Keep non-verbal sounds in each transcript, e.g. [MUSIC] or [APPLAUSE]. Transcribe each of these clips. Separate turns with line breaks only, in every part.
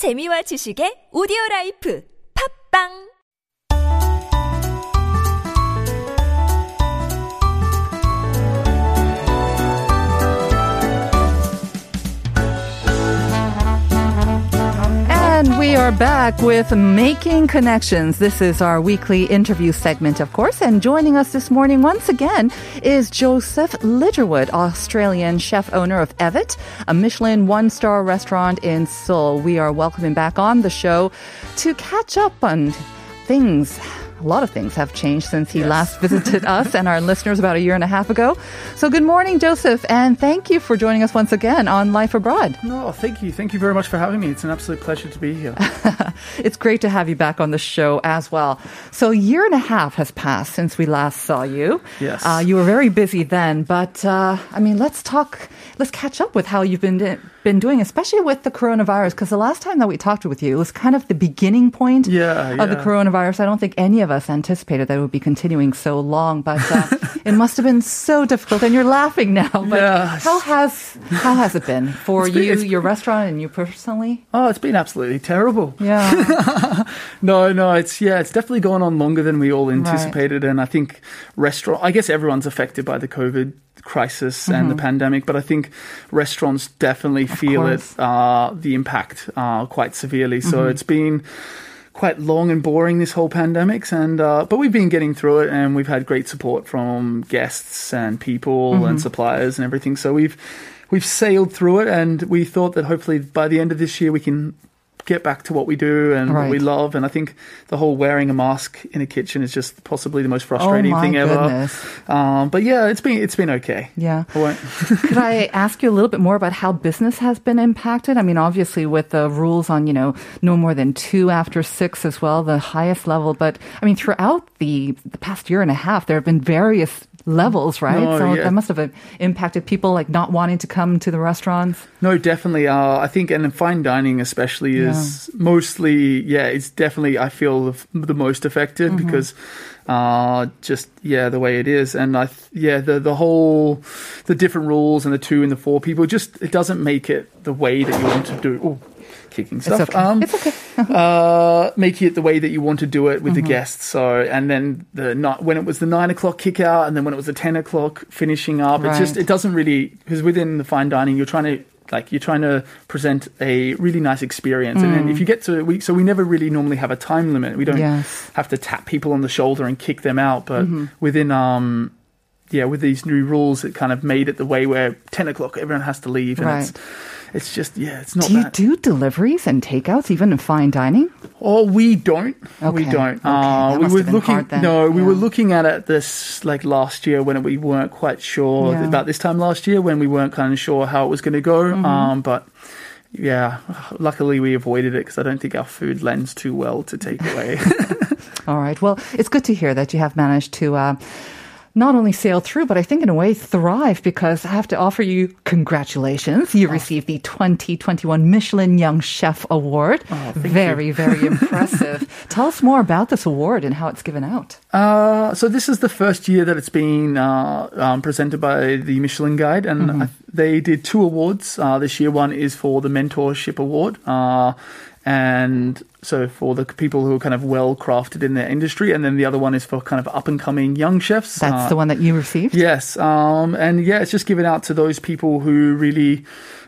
재미와 지식의 오디오 라이프. 팝빵
are back with Making Connections. This is our weekly interview segment, of course. And joining us this morning once again is Joseph Lidgerwood, Australian chef owner of Evett, a Michelin one star restaurant in Seoul. We are welcoming back on the show to catch up on things a lot of things have changed since he last visited [LAUGHS] us and our listeners about a year and a half ago. So, good morning, Joseph, and thank you for joining us once again on Life Abroad.
No, thank you. Thank you very much for having me. It's an absolute pleasure to be here. [LAUGHS]
it's great to have you back on the show as well. So, a year and a half has passed since we last saw you.
Yes.
Uh, you were very busy then, but uh, I mean, let's talk, let's catch up with how you've been, been doing, especially with the coronavirus, because the last time that we talked with you, it was kind of the beginning point
Yeah,
of the coronavirus. I don't think any of us anticipated that it would be continuing so long, but uh, [LAUGHS] it must have been so difficult. And you're laughing now, but
Yeah.
how has how has it been [LAUGHS] for
been-
you, your restaurant, and you personally?
Oh, it's been absolutely terrible.
Yeah. [LAUGHS]
No, no, it's yeah, it's definitely gone on longer than we all anticipated, and I think restaurant. I guess everyone's affected by the COVID crisis and the pandemic, but I think restaurants definitely feel it, uh, the impact uh, quite severely. So it's been quite long and boring this whole pandemic and uh, but we've been getting through it and we've had great support from guests and people and suppliers and everything. So we've we've sailed through it and we thought that hopefully by the end of this year we can get back to what we do and what we love and I think the whole wearing a mask in a kitchen is just possibly the most frustrating
oh
thing ever um, but yeah it's been it's been okay
Yeah.
I [LAUGHS]
Could I ask you a little bit more about how business has been impacted? I mean, obviously with the rules on, you know, no more than two after six as well, the highest level. But I mean, throughout the, the past year and a half, there have been various levels, right?
No,
so
yeah.
that must have impacted people like not wanting to come to the restaurants.
No, definitely. Uh, I think, and fine dining especially is mostly, yeah, it's definitely, I feel, the, the most affected
Mm-hmm.
because uh, just, yeah, the way it is. And I, th- yeah, the, the whole, the different rules and the two and the four people, just, it doesn't make it the way that you want to do. Oh, kicking stuff.
It's okay.
Um,
it's okay. [LAUGHS]
uh, making it the way that you want to do it with
Mm-hmm.
the guests. So, and then the night when it was the nine o'clock kick out, and then when it was the ten o'clock finishing up, it's just it doesn't really because within the fine dining you're trying to like you're trying to present a really nice experience, and then if you get to we so we never really normally have a time limit. We don't
Mm. Yes.
have to tap people on the shoulder and kick them out, but within um. Yeah, with these new rules, it kind of made it the way where ten o'clock everyone has to leave, and it's it's just yeah, it's not
Do you
that.
do deliveries and takeouts even in fine dining?
Oh, we don't. We don't.
okay.
Uh, we were looking. No, we were looking at it this like last year when we weren't quite sure
Yeah.
about this time last year when we weren't kind of sure how it was going to go.
Mm-hmm.
Um, but yeah, luckily we avoided it because I don't think our food lends too well to take away. [LAUGHS]
All right. Well, it's good to hear that you have managed to uh, not only sail through, but I think in a way thrive because I have to offer you congratulations. You received the 2021 Michelin Young Chef Award. very, very [LAUGHS] impressive. Tell us more about this award and how it's given out.
Uh, so this is the first year that it's been uh, um, presented by the Michelin Guide, and I, they did two awards uh, this year. One is for the Mentorship Award, uh, and so for the people who are kind of well crafted in their industry, and then the other one is for kind of up and coming young chefs.
That's
Uh,
the one that you received?
Yes, um, and yeah, it's just given out to those people who really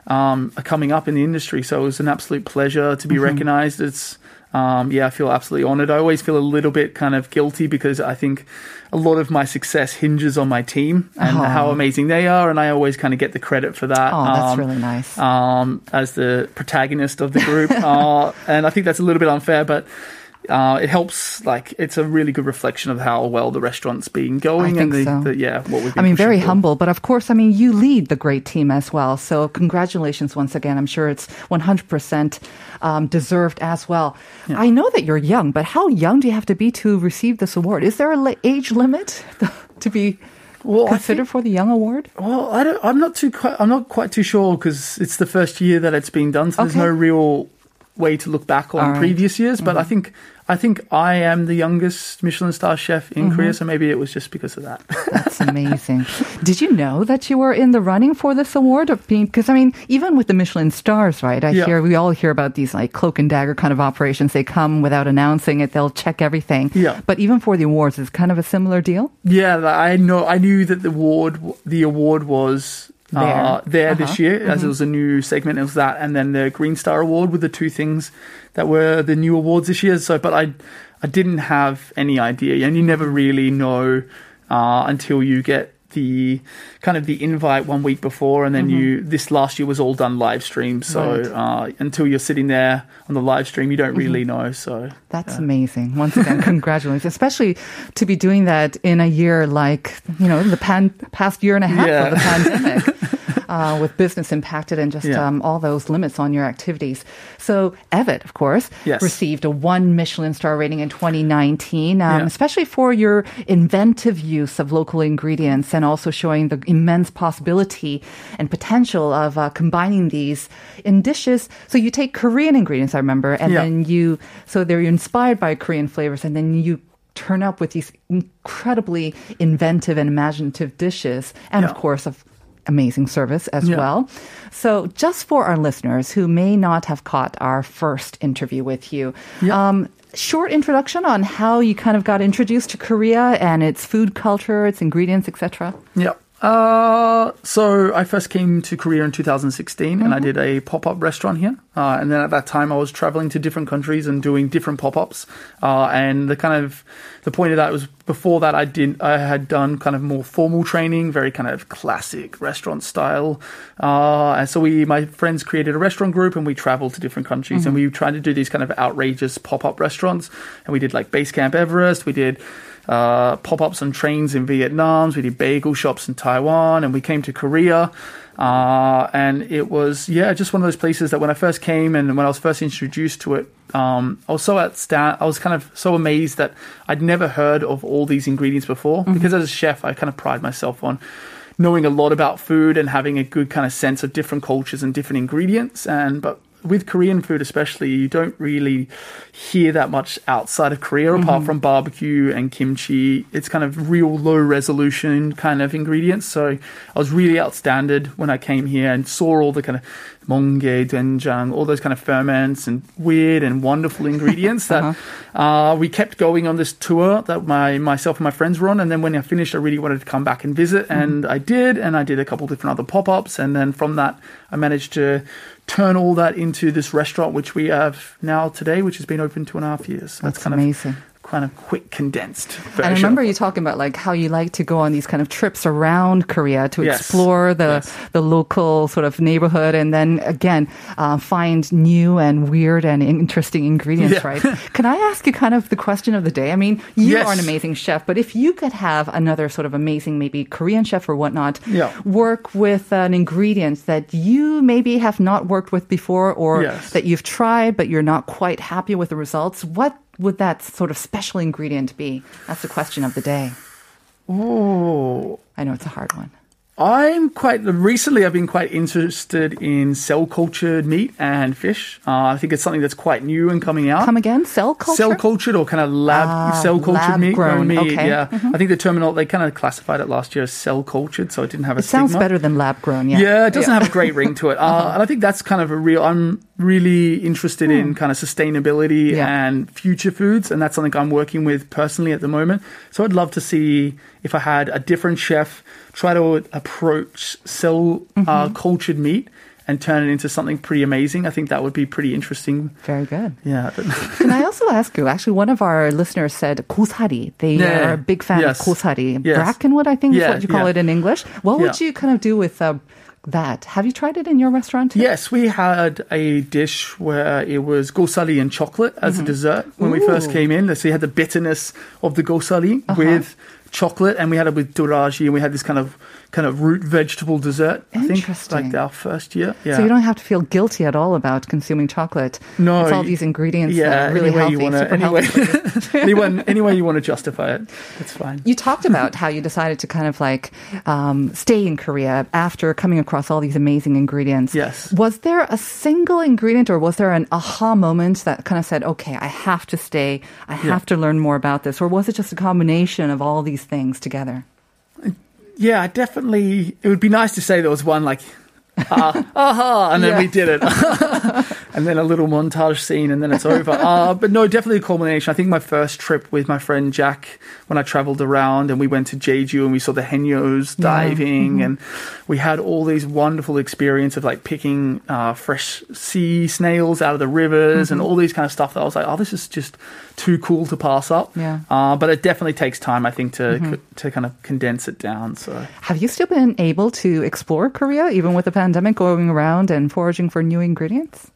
um, are coming up in the industry. So it was an absolute pleasure to be
Mm-hmm.
recognised. It's um, yeah, I feel absolutely honoured. I always feel a little bit kind of guilty because I think a lot of my success hinges on my team and
Oh.
how amazing they are, and I always kind of get the credit for that.
Oh, that's
Um,
really nice.
um, as the protagonist of the group. [LAUGHS] uh, and I think that's a little bit unfair, but uh, it helps. Like, it's a really good reflection of how well the restaurant's been going
think
and the,
so.
the yeah, what we've
I mean, very
for.
humble, but of course, I mean, you lead the great team as well. So, congratulations once again. I'm sure it's 100% um, deserved as well. I know that you're young, but how young do you have to be to receive this award? Is there a age limit [LAUGHS] to be
Well, I
considered
think-
for the young award?
Well, I don't, I'm not too quite, I'm not quite too sure because it's the first year that it's been done, so there's no real way to look back on
right.
previous years, but I mm-hmm. think I think I am the youngest Michelin star chef in mm-hmm. Korea, so maybe it was just because of that.
That's [LAUGHS] amazing. Did you know that you were in the running for this award? Of being because I mean, even with the Michelin stars, right? I
Yeah.
hear we all hear about these like cloak and dagger kind of operations. They come without announcing it. They'll check everything.
Yeah.
But even for the awards, it's kind of a similar deal.
Yeah, I know. I knew that the award, the award was
There.
uh, there this
Uh-huh.
year, as it was a new segment. It was that, and then the Green Star Award were the two things that were the new awards this year. So, but I, I didn't have any idea, and you never really know uh, until you get the kind of the invite one week before, and then you. This last year was all done live stream, so
Mm-hmm. Right.
uh, until you're sitting there on the live stream, you don't
Mm-hmm.
really know. So
That's amazing. Once again, [LAUGHS] congratulations, especially to be doing that in a year like, you know, the pan- past year and a half
Yeah.
of the pandemic. [LAUGHS] Uh, with business impacted and just
Yeah.
um, all those limits on your activities. So, Evett, of course,
Yes.
received a one Michelin star rating in 2019, um,
Yeah.
especially for your inventive use of local ingredients and also showing the immense possibility and potential of uh, combining these in dishes. So, you take Korean ingredients, I remember, and
Yeah.
then you, so they're inspired by Korean flavors, and then you turn up with these incredibly inventive and imaginative dishes, and of course, of amazing service as
Yeah.
well. So, just for our listeners who may not have caught our first interview with you,
Yeah.
um, short introduction on how you kind of got introduced to Korea and its food culture, its ingredients, etc.
Yeah. Uh, so I first came to Korea in 2016 and I did a pop-up restaurant here. Uh, and then at that time I was traveling to different countries and doing different pop-ups. Uh, and the kind of, the point of that was before that I did, I had done kind of more formal training, very kind of classic restaurant style. Uh, and so we, my friends created a restaurant group and we traveled to different countries and we tried to do these kind of outrageous pop-up restaurants. And we did like Base Camp Everest. We did, uh, pop-ups on trains in Vietnam. We did bagel shops in Taiwan, and we came to Korea. Uh, and it was yeah, just one of those places that when I first came and when I was first introduced to it, um, I was so outsta- I was kind of so amazed that I'd never heard of all these ingredients before. Because as a chef, I kind of pride myself on knowing a lot about food and having a good kind of sense of different cultures and different ingredients. And but with Korean food, especially, you don't really hear that much outside of Korea, apart mm-hmm. from barbecue and kimchi. It's kind of real low resolution kind of ingredients. So I was really outstanded when I came here and saw all the kind of monge, doenjang, all those kind of ferments and weird and wonderful ingredients that uh, we kept going on this tour that my myself and my friends were on. And then when I finished, I really wanted to come back and visit, and I did. And I did a couple different other pop ups, and then from that, I managed to turn all that into this restaurant, which we have now today, which has been open two and a half years.
That's
kind
amazing.
of kind of quick condensed version.
And I remember you talking about like how you like to go on these kind of trips around Korea to
Yes.
explore the
Yes.
the local sort of neighborhood, and then again uh, find new and weird and interesting ingredients.
Yeah.
Right? [LAUGHS] Can I ask you kind of the question of the day? I mean, you
Yes.
are an amazing chef, but if you could have another sort of amazing, maybe Korean chef or whatnot,
Yeah.
work with an ingredient that you maybe have not worked with before, or that you've tried but you're not quite happy with the results, what would that sort of special ingredient be? That's the question of the day.
Oh,
I know it's a hard one.
I'm quite recently. I've been quite interested in cell cultured meat and fish. Uh, I think it's something that's quite new and coming out.
Come again? Cell culture?
Cell cultured or kind of lab
Ah,
cell cultured meat,
lab-grown,
meat.
okay.
Yeah, I think the terminal they kind of classified it last year as cell cultured, so it didn't have a
It sounds better than lab grown. Yeah.
Yeah, it doesn't have a great ring to it. [LAUGHS] Uh, and I think that's kind of a real. I'm really interested in kind of sustainability
Hmm. Yeah.
and future foods, and that's something I'm working with personally at the moment. So I'd love to see if I had a different chef try to approach cell uh,
Mm-hmm.
cultured meat and turn it into something pretty amazing. I think that would be pretty interesting.
Very good.
Yeah.
Can I also ask you? Actually, one of our listeners said kosari. They
Yeah.
are a big fan
Yes.
of kosari.
Yes.
Brackenwood, I think, is what you call
yeah.
it in English. What would you kind of do with uh, that? Have you tried it in your restaurant? Too?
Yes, we had a dish where it was gosali and chocolate as a dessert when we first
Mm-hmm.
Came in. So you had the bitterness of the gosali
Uh-huh.
with chocolate, and we had it with doraji, and we had this kind of kind of root vegetable dessert. I think like our first year. Yeah.
So you don't have to feel guilty at all about consuming chocolate.
No,
it's all these ingredients that
yeah,
are really healthy, [LAUGHS]
you want to,
super
any
healthy.
any way, any way you want to justify it, that's fine.
You talked [LAUGHS] about how you decided to kind of like um, stay in Korea after coming across all these amazing ingredients.
Yes.
Was there a single ingredient or was there an aha moment that kind of said, okay, I have to stay, I have to learn more about this? Or was it just a combination of all these things together?
Yeah, definitely. It would be nice to say there was one like, ah, [LAUGHS] aha, and then
Yeah.
we did it, [LAUGHS] and then a little montage scene, and then it's over. [LAUGHS] Uh, but no, definitely a culmination. I think my first trip with my friend Jack, when I travelled around, and we went to Jeju, and we saw the haenyeos diving, and we had all these wonderful experience of like picking uh, fresh sea snails out of the rivers, and all these kind of stuff. That I was like, oh, this is just too cool to pass up.
Yeah.
Uh, but it definitely takes time, I think, to to kind of condense it down. So.
Have you still been able to explore Korea even with the pandemic going around and foraging for new ingredients?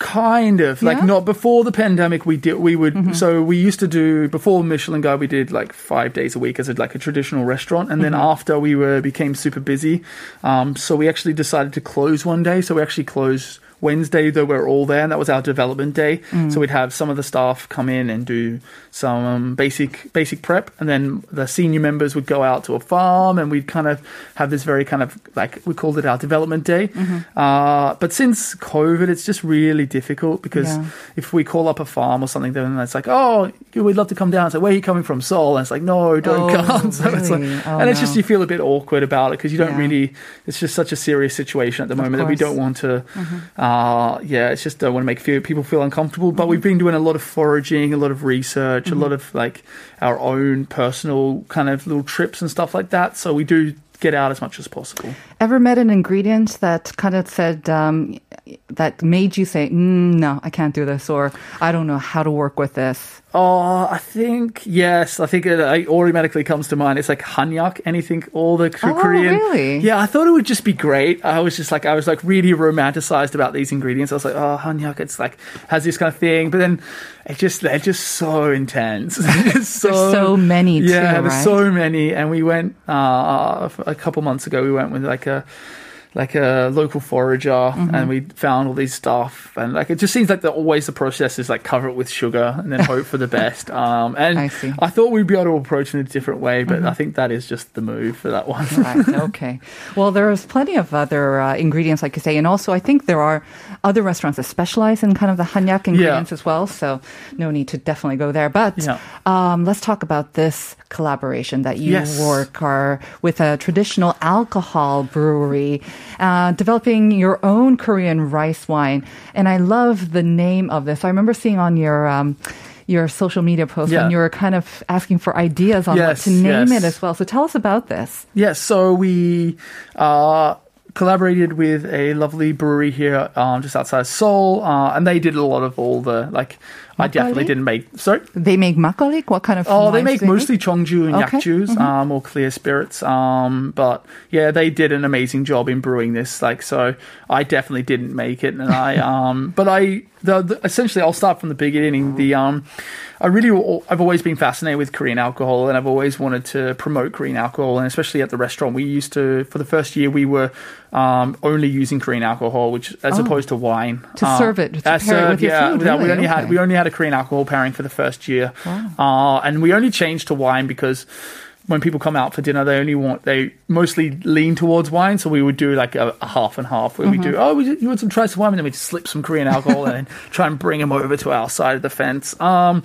Kind of like
Yeah?
not before the pandemic. We did we would so we used to do before Michelin Guide. We did like five days a week as a, like a traditional restaurant, and then after we were became super busy, um, so we actually decided to close one day. So we actually closed Wednesday, though we're all there, and that was our development day. So we'd have some of the staff come in and do some um, basic basic prep, and then the senior members would go out to a farm, and we'd kind of have this very kind of like we called it our development day. Uh, but since COVID, it's just really difficult because
Yeah.
if we call up a farm or something, then it's like, oh, we'd love to come down. It's like, where are you coming from, Seoul? And it's like, no, don't
Oh,
come. [LAUGHS] So it's like.
Oh,
and it's just you feel a bit awkward about it because you don't
Yeah.
really. It's just such a serious situation at the moment that we.
Mm-hmm.
don't want to. Uh, yeah, it's just don't want to make feel, people feel uncomfortable. But we've been doing a lot of foraging, a lot of research,
Mm-hmm.
a lot of like our own personal kind of little trips and stuff like that. So we do get out as much as possible.
Ever met an ingredient that kind of said um, that made you say, mm, "No, I can't do this," or "I don't know how to work with this"?
Oh, I think yes. I think it uh, automatically comes to mind. It's like hanyak. Anything, all the
Oh,
Korean.
really?
Yeah, I thought it would just be great. I was just like, I was like really romanticized about these ingredients. I was like, oh, hanyak. It's like has this kind of thing, but then it just they're just so intense. [LAUGHS] There's so,
There's so many, too,
Yeah, there's
right?
so many. And we went uh, a couple months ago. We went with like a like a local forager
Mm-hmm.
and we found all these stuff and like it just seems like the always the process is like cover it with sugar and then hope for the [LAUGHS] best um and
I see. Mm-hmm.
thought we'd be able to approach it in a different way but i think that is just the move for that one
Right. [LAUGHS] Okay. Well, there's plenty of other uh, ingredients, like you say, and also I think there are other restaurants that specialize in kind of the hanyak ingredients as well. So no need to definitely go there. But
Yeah.
um, let's talk about this collaboration that you
Yes.
work are with a traditional alcohol brewery, uh, developing your own Korean rice wine. And I love the name of this. I remember seeing on your. Um, your social media post
Yeah.
when you were kind of asking for ideas on what to name
yes.
it as well. So tell us about this.
Yes, so we uh, collaborated with a lovely brewery here um, just outside Seoul, uh, and they did a lot of all the like. I definitely didn't make. Sorry.
They make makgeolli. What kind of?
Oh, they make mostly chongju and
Okay.
yakjus, um, or clear spirits. Um, but yeah, they did an amazing job in brewing this. Like, so I definitely didn't make it, and I, [LAUGHS] um, but I, the, the essentially, I'll start from the beginning. The, um, I really, I've always been fascinated with Korean alcohol, and I've always wanted to promote Korean alcohol, and especially at the restaurant, we used to, for the first year, we were um, only using Korean alcohol, which as opposed to wine
To
Um,
serve it, to
uh,
pair it with your food,
yeah, we
really?
only had we only had a Korean alcohol pairing for the first year, uh, and we only changed to wine because when people come out for dinner, they only want they mostly lean towards wine. So we would do like a, a half and half, where we do
Mm-hmm.
oh, we, you want some try some wine, and then we just slip some Korean alcohol and [LAUGHS] try and bring them over to our side of the fence. Um,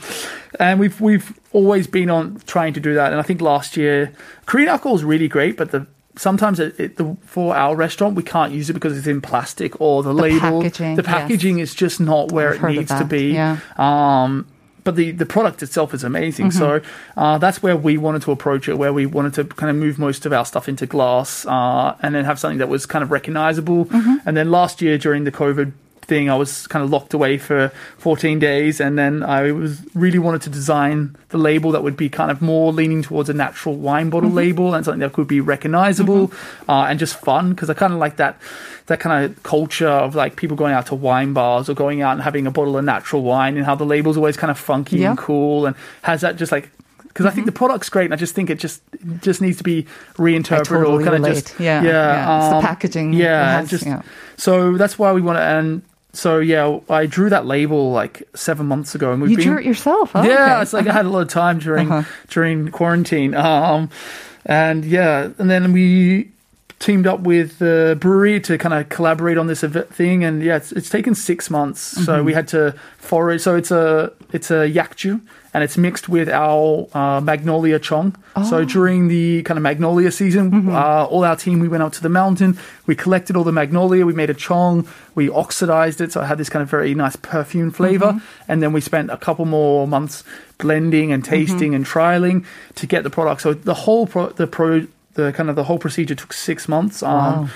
and we've we've always been on trying to do that, and I think last year Korean alcohol is really great, but the Sometimes it, it, the, for our restaurant we can't use it because it's in plastic or the, label.
packaging,
the
yes.
packaging is just not where
I've
it needs to be.
yeah.
Um, but the, the product itself is amazing. So uh, that's where we wanted to approach it, where we wanted to kind of move most of our stuff into glass uh, and then have something that was kind of recognizable. And then last year during the COVID thing, I was kind of locked away for 14 days. And then I was really wanted to design the label that would be kind of more leaning towards a natural wine bottle label and something that could be recognizable uh, and just fun because I kind of like that that kind of culture of like people going out to wine bars or going out and having a bottle of natural wine and how the label's always kind of funky
Yeah.
and cool and has that just like because I think the product's great, and I just think it just it just needs to be reinterpreted
totally
or kind of just
Yeah,
yeah,
yeah. It's the
um,
packaging
yeah,
has-
just
yeah.
so that's why we want to and. So yeah, I drew that label like seven months ago, and we've
You
been
drew it yourself, huh?
yeah,
Okay. Uh-huh.
it's like I had a lot of time during during quarantine. Um, and yeah, and then we teamed up with the brewery to kind of collaborate on this event thing. And yeah, it's, it's taken six months. So
Mm-hmm.
we had to forage. So it's a it's a yakju, and it's mixed with our uh, magnolia chong.
Oh.
So during the kind of magnolia season,
Mm-hmm.
uh, all our team we went out to the mountain. We collected all the magnolia. We made a chong. We oxidized it, so it had this kind of very nice perfume flavor.
Mm-hmm.
And then we spent a couple more months blending and tasting
Mm-hmm.
and trialing to get the product. So the whole pro, the pro, the kind of the whole procedure took six months. Um,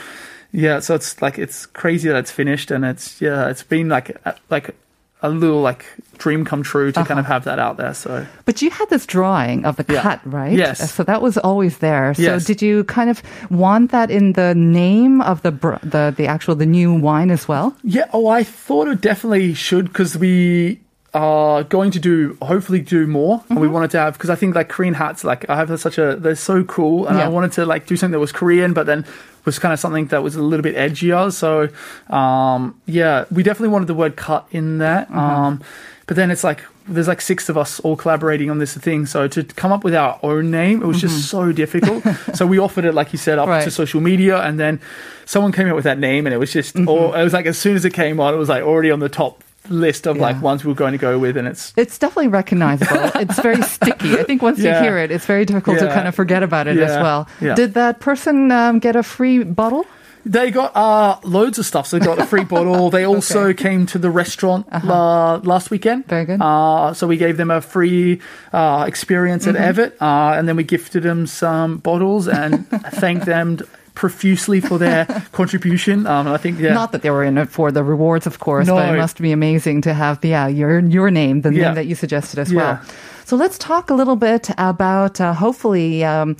Yeah, so it's like it's crazy that it's finished, and it's yeah, it's been like a, like a little like dream come true to kind of have that out there. So
But you had this drawing of the
Yeah.
cut, right?
Yes.
So that was always there. So
Yes.
did you kind of want that in the name of the br- the the actual the new wine as well?
Yeah, oh, I thought it definitely should because we are going to do hopefully do more, and we
Mm-hmm.
wanted to have because I think like Korean hats, like I have such a they're so cool, and
Yeah.
I wanted to like do something that was Korean, but then was kind of something that was a little bit edgier. So, um, yeah, we definitely wanted the word cut in that.
Mm-hmm.
Um, but then it's like there's like six of us all collaborating on this thing. So to come up with our own name, it was just so difficult. [LAUGHS] so we offered it, like you said, up
Mm-hmm. Right.
to social media, and then someone came up with that name, and it was just, or it was like as soon as it came on, it was like already on the top list of like ones we are going to go with, and it's
It's definitely recognizable. [LAUGHS] it's very sticky. I think once you hear it, it's very difficult to kind of forget about it as well.
Yeah.
Did that person um, get a free bottle?
They got uh, loads of stuff. So they got a free bottle. They [LAUGHS] also came to the restaurant la- last weekend.
Uh-huh. Very good.
Uh, so we gave them a free uh, experience
Mm-hmm.
at Evett, uh, and then we gifted them some bottles and [LAUGHS] thanked them profusely for their [LAUGHS] contribution. Um, I think yeah,
Not that they were in it for the rewards, of course, but it must be amazing to have yeah your your name, the
Yeah.
name that you suggested as
Yeah.
well. So let's talk a little bit about uh, hopefully. Um,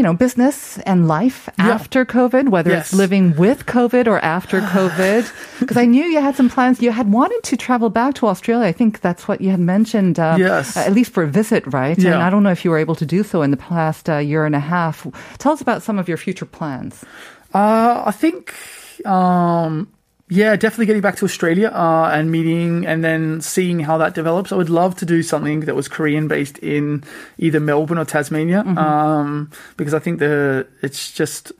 you know, business and life
Yeah.
after COVID, whether it's living with COVID or after [SIGHS] COVID. Because I knew you had some plans. You had wanted to travel back to Australia. I think that's what you had mentioned, uh,
Yes.
at least for a visit, right?
Yeah.
And I don't know if you were able to do so in the past uh, year and a half. Tell us about some of your future plans.
Uh, I think, um, yeah, definitely getting back to Australia uh, and meeting and then seeing how that develops. I would love to do something that was Korean based in either Melbourne or Tasmania um, because I think the it's just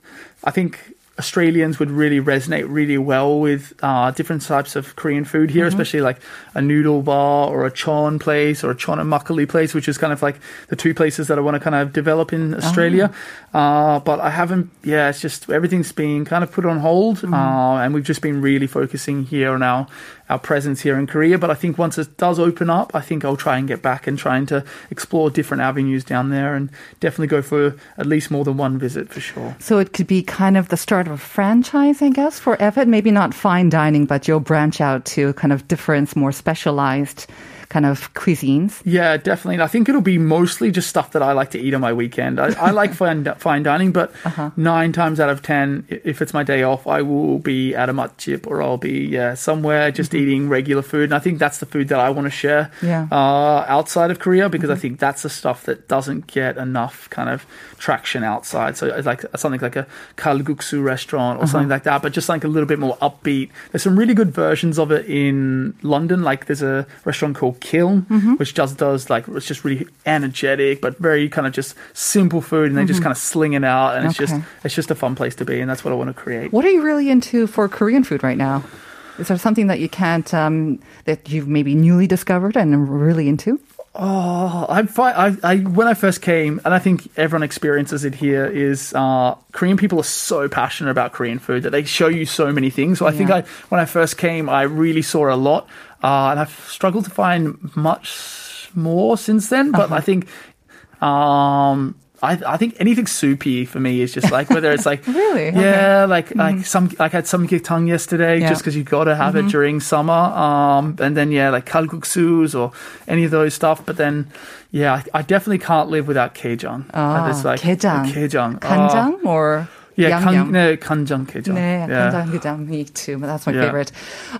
I think. Australians would really resonate really well with uh, different types of Korean food here, especially like a noodle bar or a chon place or a chon and makgeolli place, which is kind of like the two places that I want to kind of develop in Australia. Uh, but I haven't, yeah, it's just everything's been kind of put on hold. Uh, and we've just been really focusing here on our, our presence here in Korea. But I think once it does open up, I think I'll try and get back and trying to explore different avenues down there and definitely go for at least more than one visit for sure.
So it could be kind of the start of a franchise, I guess, for Evett. Maybe not fine dining, but you'll branch out to kind of different, more specialized kind of cuisines.
Yeah, definitely. And I think it'll be mostly just stuff that I like to eat on my weekend. I, I like [LAUGHS] fine, fine dining, but uh-huh. nine times out of ten, if it's my day off, I will be at a matjip or I'll be yeah somewhere just mm-hmm. eating regular food. And I think that's the food that I want to share
Yeah.
uh, outside of Korea because I mm-hmm. think that's the stuff that doesn't get enough kind of traction outside. So it's like something like a kalguksu restaurant or something uh-huh. like that, but just like a little bit more upbeat. There's some really good versions of it in London. Like there's a restaurant called Kiln, which just does like it's just really energetic, but very kind of just simple food, and they just kind of sling it out, and it's just it's just a fun place to be, and that's what I want to create.
What are you really into for Korean food right now? Is there something that you can't, um, that you've maybe newly discovered and really into?
Oh, I'm fine. I, I when I first came, and I think everyone experiences it here. Is uh, Korean people are so passionate about Korean food that they show you so many things. So I think I when I first came, I really saw a lot, uh, and I've struggled to find much more since then. But I think. Um, I, I think anything soupy for me is just like whether it's like [LAUGHS]
Really? Okay.
yeah like like some like I had some gitang yesterday
Yeah.
just because you got to have it during summer um and then yeah like kalguksus or any of those stuff but then yeah I, I definitely can't live without kejang
Ah,
It's like
kejang
kejang Oh,
or
Yeah,
Yangyang.
kan, no, kanjangkeja.
네,
yeah.
간장게장. Me too. That's my
Yeah.
favorite.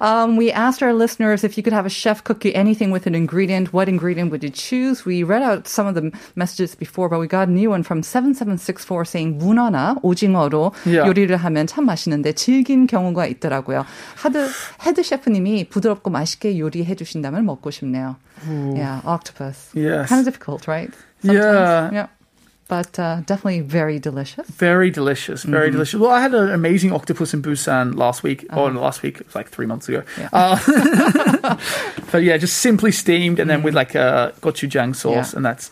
Um, we asked our listeners if you could have a chef cook you anything with an ingredient, what ingredient would you choose? We read out some of the messages before, but we got a new one from 7764 saying 문어나 오징어로
Yeah.
요리를 하면 참 맛있는데 질긴 경우가 있더라고요. 하드, 헤드 셰프님이 부드럽고 맛있게 요리해 주신다면 먹고 싶네요. Yeah, octopus.
Yes.
Kind of difficult, right?
Yeah.
Yeah. But uh, definitely very delicious.
Very delicious, very
Mm-hmm.
delicious. Well, I had an amazing octopus in Busan last week. Or last week, it was like three months ago.
Uh-huh. Yeah.
Uh, [LAUGHS] but yeah, just simply steamed and then with like a gochujang sauce,
Yeah.
and that's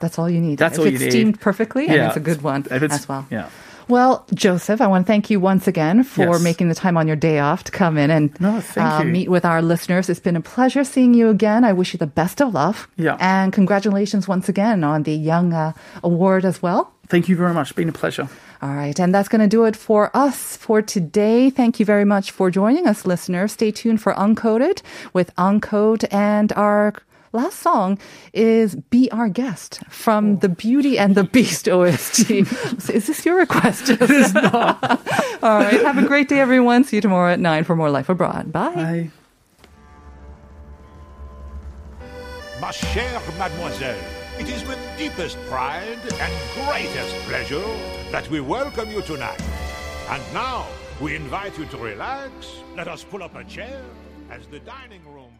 That's all you need.
That's
if
all
it's
you need.
steamed perfectly, and it's a good one
if it's-
as well.
Yeah.
Well, Joseph, I want to thank you once again for
Yes.
making the time on your day off to come in and
No,
uh, meet with our listeners. It's been a pleasure seeing you again. I wish you the best of luck.
Yeah.
And congratulations once again on the Young uh, Award as well.
Thank you very much. It's been a pleasure.
All right. And that's going to do it for us for today. Thank you very much for joining us, listeners. Stay tuned for Uncoded with Uncode. And our last song is Be Our Guest from the Beauty and the Beast OST. [LAUGHS] is this your request? It is not. [LAUGHS] All right. Have a great day, everyone. See you tomorrow at 9 for more Life Abroad. Bye.
Bye.
Ma chère mademoiselle, it is with deepest pride and greatest pleasure that we welcome you tonight. And now, we invite you to relax. Let us pull up a chair as the dining room.